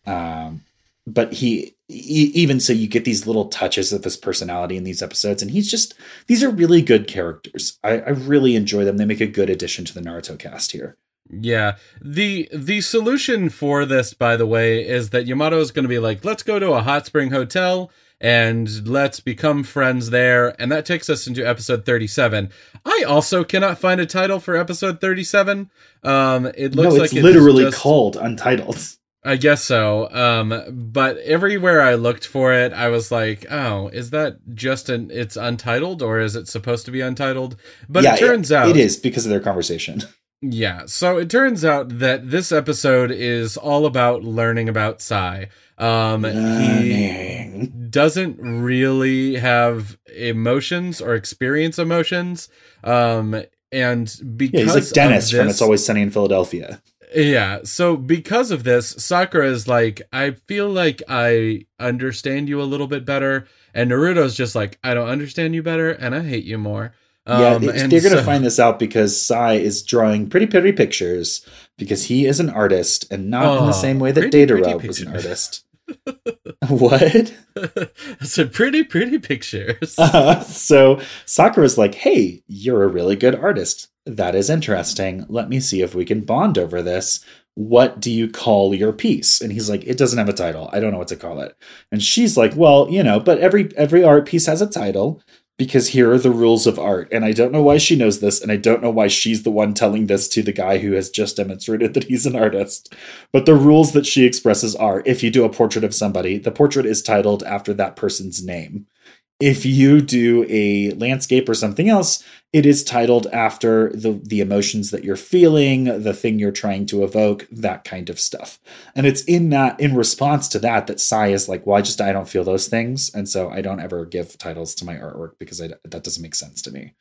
Um, but he even so you get these little touches of his personality in these episodes and he's just these are really good characters I, I really enjoy them they make a good addition to the naruto cast here yeah. The the solution for this by the way is that Yamato is going to be like let's go to a hot spring hotel and let's become friends there and that takes us into episode 37. I also cannot find a title for episode 37. Um it looks no, it's like literally just, called Untitled. I guess so. Um, but everywhere I looked for it, I was like, "Oh, is that just an? It's untitled, or is it supposed to be untitled?" But yeah, it turns it, out it is because of their conversation. Yeah. So it turns out that this episode is all about learning about Sai. Um, learning. he doesn't really have emotions or experience emotions. Um, and because yeah, he's like Dennis this, from It's Always Sunny in Philadelphia. Yeah. So because of this, Sakura is like, I feel like I understand you a little bit better. And Naruto's just like, I don't understand you better and I hate you more. Yeah, um, they're going to find this out because Sai is drawing pretty pretty pictures because he is an artist and not oh, in the same way that Deidara was an artist. What? Some pretty pretty pictures. Uh, so Sakura's like, "Hey, you're a really good artist. That is interesting. Let me see if we can bond over this. What do you call your piece?" And he's like, "It doesn't have a title. I don't know what to call it." And she's like, "Well, you know, but every every art piece has a title." Because here are the rules of art. And I don't know why she knows this, and I don't know why she's the one telling this to the guy who has just demonstrated that he's an artist. But the rules that she expresses are if you do a portrait of somebody, the portrait is titled after that person's name if you do a landscape or something else, it is titled after the the emotions that you're feeling, the thing you're trying to evoke, that kind of stuff. And it's in that in response to that that Sai is like, well, I just I don't feel those things, and so I don't ever give titles to my artwork because I, that doesn't make sense to me.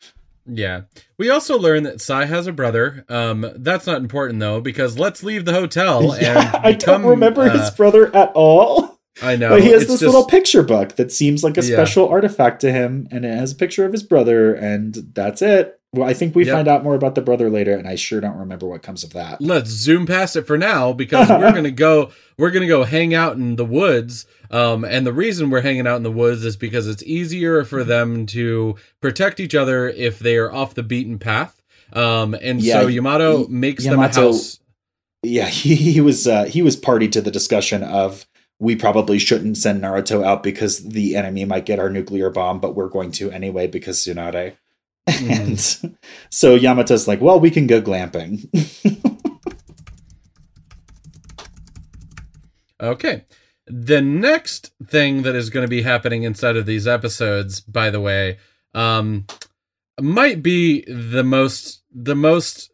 Yeah. We also learn that Sai has a brother. Um, that's not important though, because let's leave the hotel and yeah, I don't remember uh, his brother at all. I know. But he has this just... little picture book that seems like a special artifact to him, and it has a picture of his brother, and that's it. Well, I think we Yep. find out more about the brother later, and I sure don't remember what comes of that. let's zoom past it for now because we're gonna go we're gonna go hang out in the woods um and the reason we're hanging out in the woods is because it's easier for them to protect each other if they are off the beaten path um and Yeah, so yamato y- makes them a house Yeah, he, he was uh, he was party to the discussion of we probably shouldn't send Naruto out because the enemy might get our nuclear bomb, but we're going to anyway because Tsunade. And so Yamato's like, well, we can go glamping. Okay. The next thing that is going to be happening inside of these episodes, by the way, um, might be the most, the most,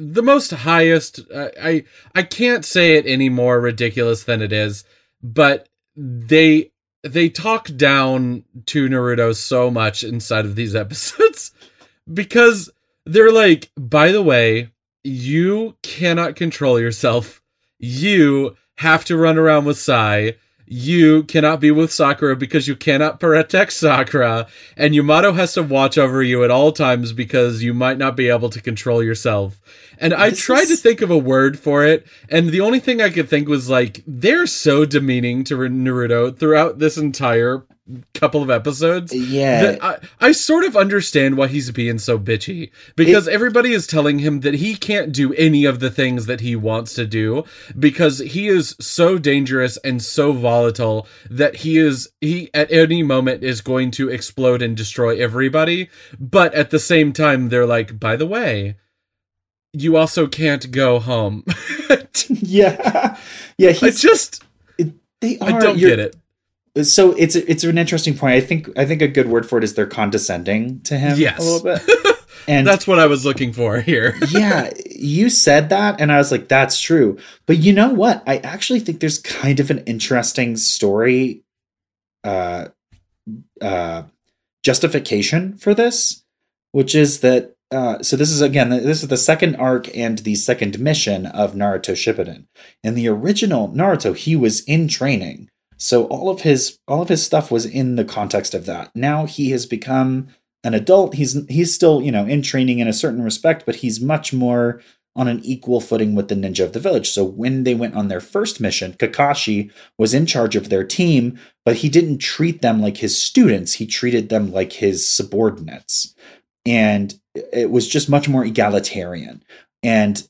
the most highest. Uh, I I can't say it any more ridiculous than it is, but they they talk down to Naruto so much inside of these episodes because they're like, by the way, you cannot control yourself. You have to run around with Sai. You cannot be with Sakura because you cannot protect Sakura. And Yamato has to watch over you at all times because you might not be able to control yourself. And I This tried to think of a word for it, and the only thing I could think was like, they're so demeaning to Naruto throughout this entire couple of episodes. yeah, I, I sort of understand why he's being so bitchy because everybody is telling him that he can't do any of the things that he wants to do because he is so dangerous and so volatile that he is he at any moment is going to explode and destroy everybody but at the same time they're like by the way you also can't go home yeah, yeah. i He's, just they are. i don't get it So it's it's an interesting point. I think I think a good word for it is they're condescending to him Yes. a little bit. And that's what i was looking for here yeah, you said that, and I was like, that's true. But you know what? I actually think there's kind of an interesting story uh, uh, justification for this, which is that. Uh, so this is again, this is the second arc and the second mission of Naruto Shippuden. In the original Naruto, he was in training, so all of his all of his stuff was in the context of that. Now he has become an adult. He's he's still you know in training in a certain respect but he's much more on an equal footing with the ninja of the village. So when they went on their first mission kakashi was in charge of their team but he didn't treat them like his students. He treated them like his subordinates. And it was just much more egalitarian. And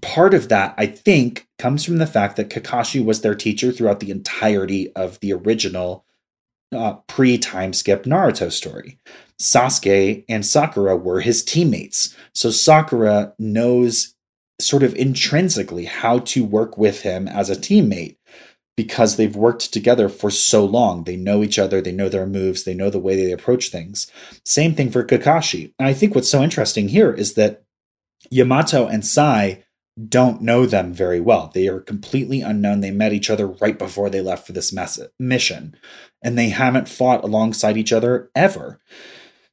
part of that i think comes from the fact that kakashi was their teacher throughout the entirety of the original uh, pre time skip Naruto story. Sasuke and Sakura were his teammates. So Sakura knows sort of intrinsically how to work with him as a teammate because they've worked together for so long. They know each other, they know their moves, they know the way they approach things. Same thing for Kakashi. And I think what's so interesting here is that Yamato and Sai don't know them very well. They are completely unknown. They met each other right before they left for this mess- mission, and they haven't fought alongside each other ever.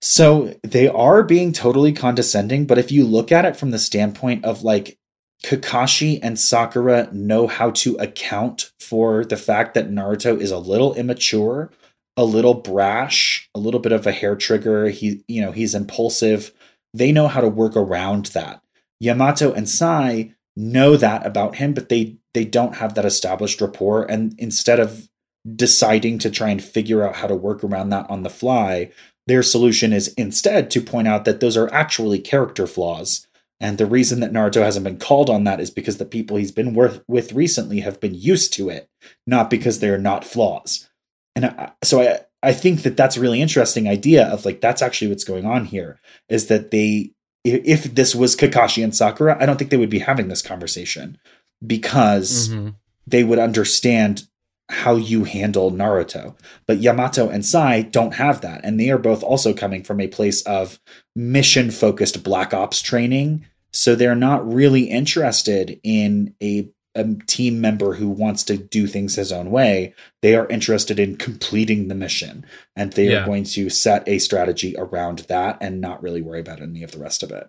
So they are being totally condescending, but if you look at it from the standpoint of like Kakashi and Sakura know how to account for the fact that Naruto is a little immature, a little brash, a little bit of a hair trigger, he you know, he's impulsive. They know how to work around that. Yamato and Sai know that about him, but they they don't have that established rapport and instead of deciding to try and figure out how to work around that on the fly, their solution is instead to point out that those are actually character flaws. And the reason that Naruto hasn't been called on that is because the people he's been worth, with recently have been used to it, not because they're not flaws. And I, so I, I think that that's a really interesting idea of like, that's actually what's going on here is that they, if this was Kakashi and Sakura, I don't think they would be having this conversation because Mhm. they would understand how you handle Naruto. But Yamato and Sai don't have that. And they are both also coming from a place of mission focused Black Ops training. So they're not really interested in a, a team member who wants to do things his own way. They are interested in completing the mission. And they Yeah. are going to set a strategy around that and not really worry about any of the rest of it.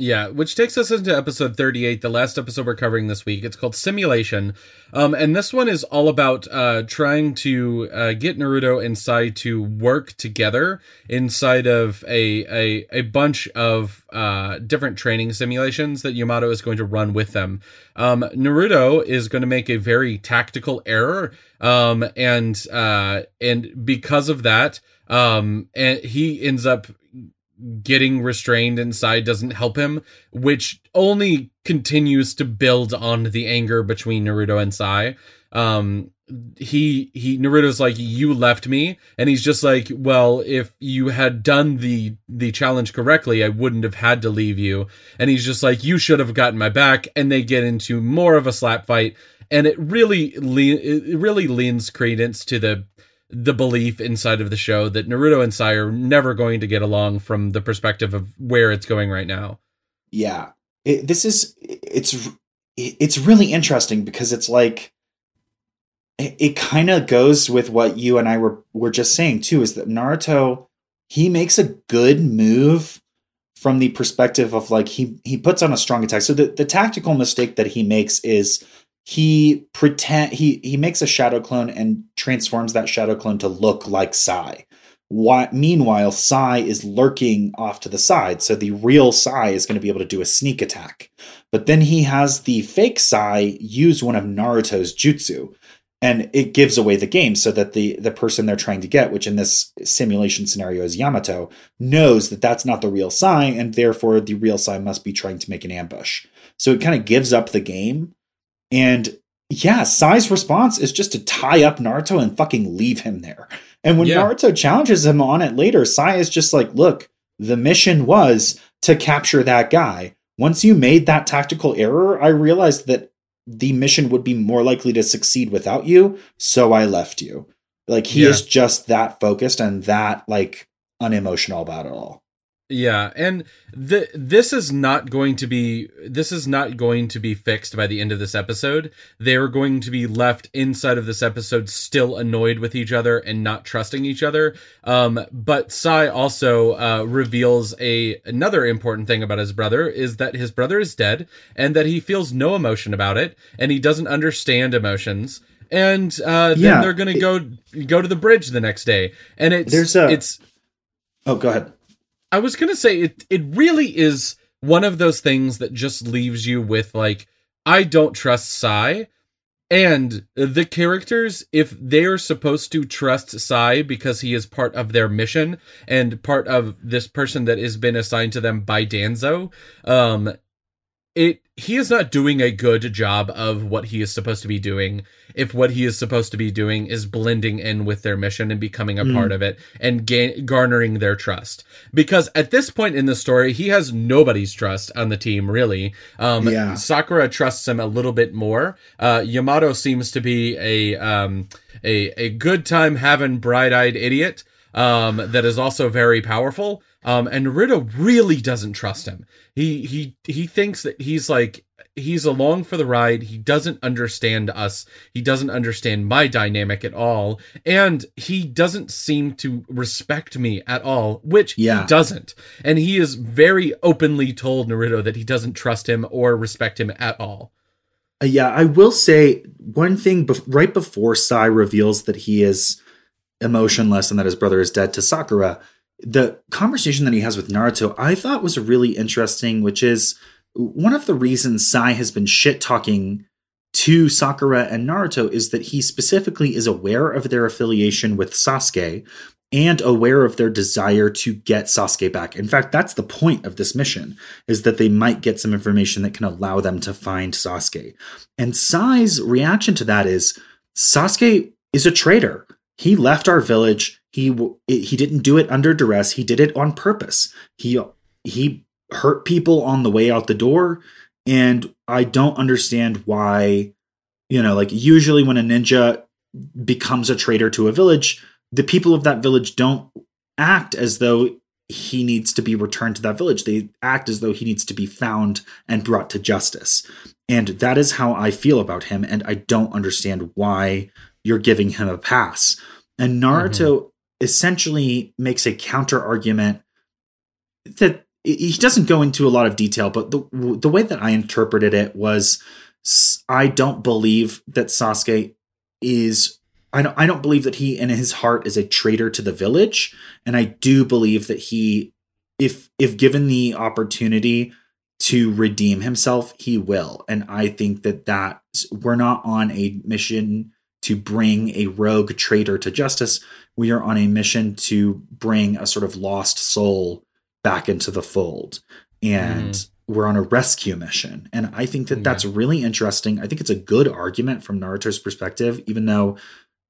Yeah, which takes us into episode 38, the last episode we're covering this week. It's called Simulation. Um, and this one is all about uh, trying to uh, get Naruto and Sai to work together inside of a, a, a bunch of uh, different training simulations that Yamato is going to run with them. Um, Naruto is going to make a very tactical error. Um, and, uh, and because of that, um, and he ends up getting restrained inside doesn't help him, which only continues to build on the anger between Naruto and Sai. Um, he he Naruto's like you left me and he's just like well if you had done the the challenge correctly I wouldn't have had to leave you and he's just like you should have gotten my back and they get into more of a slap fight and it really le- it really leans credence to the the belief inside of the show that Naruto and Sai are never going to get along from the perspective of where it's going right now. Yeah. It, this is it's it's really interesting because it's like it, it kind of goes with what you and I were were just saying too is that Naruto he makes a good move from the perspective of like he he puts on a strong attack. So the, the tactical mistake that he makes is he pretend he he makes a shadow clone and transforms that shadow clone to look like Sai. Meanwhile, Sai is lurking off to the side, so the real Sai is going to be able to do a sneak attack. But then he has the fake Sai use one of Naruto's jutsu, and it gives away the game so that the the person they're trying to get, which in this simulation scenario is Yamato, knows that that's not the real Sai, and therefore the real Sai must be trying to make an ambush. So it kind of gives up the game and yeah, Sai's response is just to tie up Naruto and fucking leave him there. And when yeah. Naruto challenges him on it later, Sai is just like, look, the mission was to capture that guy. Once you made that tactical error, I realized that the mission would be more likely to succeed without you, so I left you. Like he yeah. is just that focused and that like unemotional about it all. Yeah, and the this is not going to be this is not going to be fixed by the end of this episode. They are going to be left inside of this episode still annoyed with each other and not trusting each other. Um, but Sai also uh, reveals a another important thing about his brother is that his brother is dead and that he feels no emotion about it and he doesn't understand emotions. And uh, then yeah, they're going to go go to the bridge the next day, and it's there's a it's. Oh, go ahead. I was gonna say it. It really is one of those things that just leaves you with like, I don't trust Sai. And the characters, if they are supposed to trust Sai because he is part of their mission and part of this person that has been assigned to them by Danzo, um, it he is not doing a good job of what he is supposed to be doing if what he is supposed to be doing is blending in with their mission and becoming a mm. part of it and ga- garnering their trust because at this point in the story he has nobody's trust on the team really um, yeah. sakura trusts him a little bit more uh, yamato seems to be a um, a, a good time having bright-eyed idiot um, that is also very powerful um, and Naruto really doesn't trust him. He he he thinks that he's like he's along for the ride. He doesn't understand us. He doesn't understand my dynamic at all, and he doesn't seem to respect me at all, which yeah. he doesn't. And he is very openly told Naruto that he doesn't trust him or respect him at all. Uh, yeah, I will say one thing be- right before Sai reveals that he is emotionless and that his brother is dead to Sakura the conversation that he has with Naruto, I thought was really interesting, which is one of the reasons Sai has been shit talking to Sakura and Naruto is that he specifically is aware of their affiliation with Sasuke and aware of their desire to get Sasuke back. In fact, that's the point of this mission is that they might get some information that can allow them to find Sasuke. And Sai's reaction to that is Sasuke is a traitor. He left our village he he didn't do it under duress. He did it on purpose. He he hurt people on the way out the door, and I don't understand why. You know, like usually when a ninja becomes a traitor to a village, the people of that village don't act as though he needs to be returned to that village. They act as though he needs to be found and brought to justice. And that is how I feel about him. And I don't understand why you're giving him a pass. And mm-hmm. Naruto essentially makes a counter argument that he doesn't go into a lot of detail, but the the way that I interpreted it was I don't believe that Sasuke is I don't I don't believe that he in his heart is a traitor to the village, and I do believe that he if if given the opportunity to redeem himself, he will. And I think that that we're not on a mission to bring a rogue traitor to justice. We are on a mission to bring a sort of lost soul back into the fold. And mm. we're on a rescue mission. And I think that yeah. that's really interesting. I think it's a good argument from Naruto's perspective, even though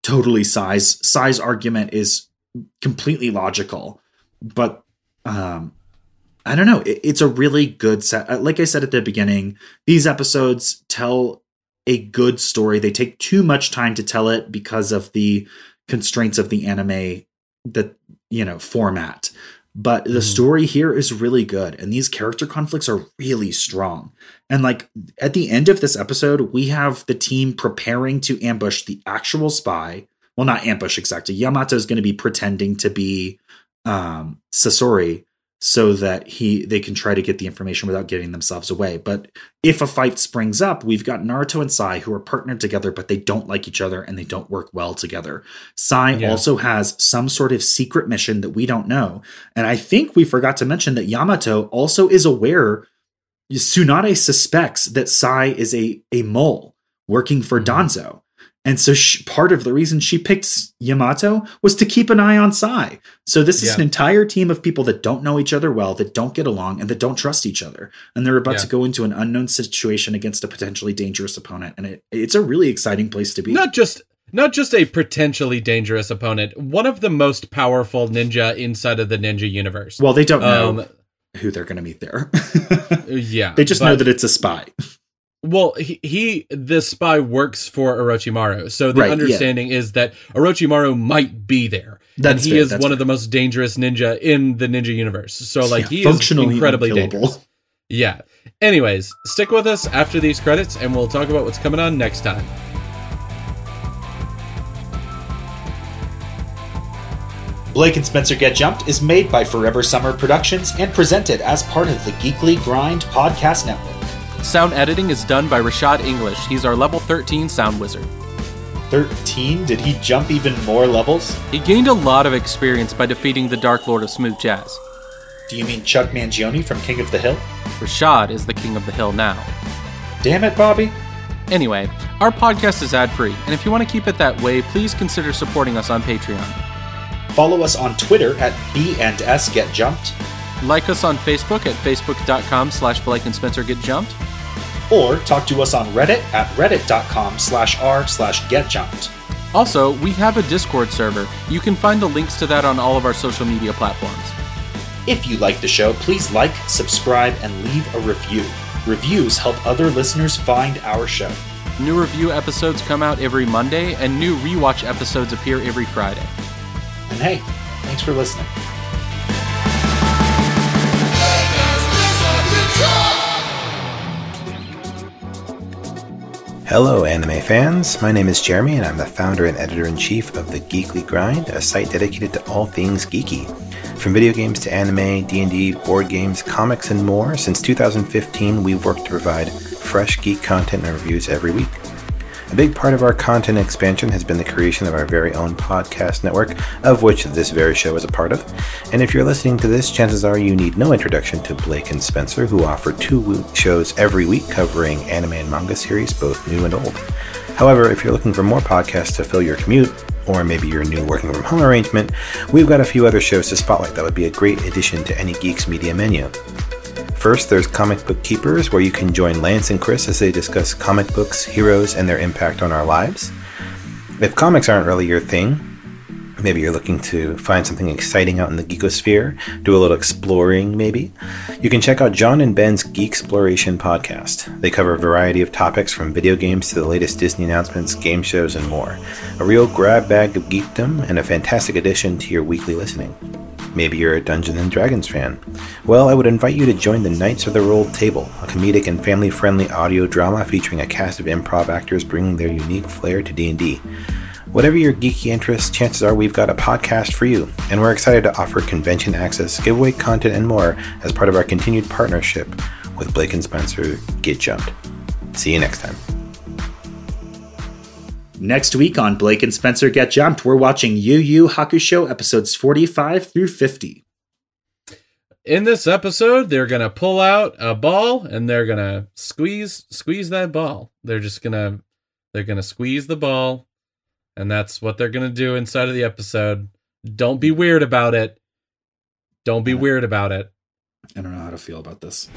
totally Sai's Sai's argument is completely logical. But um I don't know. It, it's a really good set. Uh, like I said at the beginning, these episodes tell a good story. They take too much time to tell it because of the constraints of the anime, the you know format. But the mm. story here is really good, and these character conflicts are really strong. And like at the end of this episode, we have the team preparing to ambush the actual spy. Well, not ambush exactly. Yamato is going to be pretending to be um, Sasori so that he they can try to get the information without getting themselves away. But if a fight springs up, we've got Naruto and Sai who are partnered together, but they don't like each other and they don't work well together. Sai yeah. also has some sort of secret mission that we don't know. And I think we forgot to mention that Yamato also is aware Tsunade suspects that Sai is a, a mole working for mm-hmm. Danzo. And so she, part of the reason she picked Yamato was to keep an eye on Sai. So this is yeah. an entire team of people that don't know each other well, that don't get along, and that don't trust each other. And they're about yeah. to go into an unknown situation against a potentially dangerous opponent. And it, it's a really exciting place to be. Not just not just a potentially dangerous opponent, one of the most powerful ninja inside of the ninja universe. Well, they don't know um, who they're going to meet there. yeah. They just know that it's a spy. Well, he, he the spy works for Orochimaru, so the right, understanding yeah. is that Orochimaru might be there, that's and he fair, is one fair. of the most dangerous ninja in the ninja universe. So, like, yeah, he is incredibly dangerous. Yeah. Anyways, stick with us after these credits, and we'll talk about what's coming on next time. Blake and Spencer Get Jumped is made by Forever Summer Productions and presented as part of the Geekly Grind podcast network. Sound editing is done by Rashad English. He's our level 13 sound wizard. 13? Did he jump even more levels? He gained a lot of experience by defeating the Dark Lord of Smooth Jazz. Do you mean Chuck Mangione from King of the Hill? Rashad is the King of the Hill now. Damn it, Bobby. Anyway, our podcast is ad free, and if you want to keep it that way, please consider supporting us on Patreon. Follow us on Twitter at B and S Get Jumped. Like us on Facebook at facebook.com slash Blake and Spencer Get Jumped or talk to us on Reddit at reddit.com slash r slash getjumped. Also, we have a Discord server. You can find the links to that on all of our social media platforms. If you like the show, please like, subscribe, and leave a review. Reviews help other listeners find our show. New review episodes come out every Monday, and new rewatch episodes appear every Friday. And hey, thanks for listening. Hello, anime fans. My name is Jeremy, and I'm the founder and editor in chief of the Geekly Grind, a site dedicated to all things geeky. From video games to anime, D&D, board games, comics, and more, since 2015, we've worked to provide fresh geek content and reviews every week. A big part of our content expansion has been the creation of our very own podcast network, of which this very show is a part of. And if you're listening to this, chances are you need no introduction to Blake and Spencer, who offer two shows every week covering anime and manga series, both new and old. However, if you're looking for more podcasts to fill your commute, or maybe your new working from home arrangement, we've got a few other shows to spotlight that would be a great addition to any Geeks Media menu. First, there's Comic Book Keepers, where you can join Lance and Chris as they discuss comic books, heroes, and their impact on our lives. If comics aren't really your thing, maybe you're looking to find something exciting out in the geekosphere, do a little exploring maybe, you can check out John and Ben's Geek Exploration podcast. They cover a variety of topics from video games to the latest Disney announcements, game shows, and more. A real grab bag of geekdom and a fantastic addition to your weekly listening. Maybe you're a Dungeons and Dragons fan. Well, I would invite you to join the Knights of the Rolled Table, a comedic and family-friendly audio drama featuring a cast of improv actors bringing their unique flair to D&D. Whatever your geeky interests, chances are we've got a podcast for you, and we're excited to offer convention access, giveaway content, and more as part of our continued partnership with Blake and Spencer Get Jumped. See you next time. Next week on Blake and Spencer Get Jumped, we're watching Yu Yu Hakusho episodes 45 through 50. In this episode, they're gonna pull out a ball and they're gonna squeeze squeeze that ball. They're just gonna they're gonna squeeze the ball and that's what they're going to do inside of the episode. Don't be weird about it. Don't be weird about it. I don't know how to feel about this.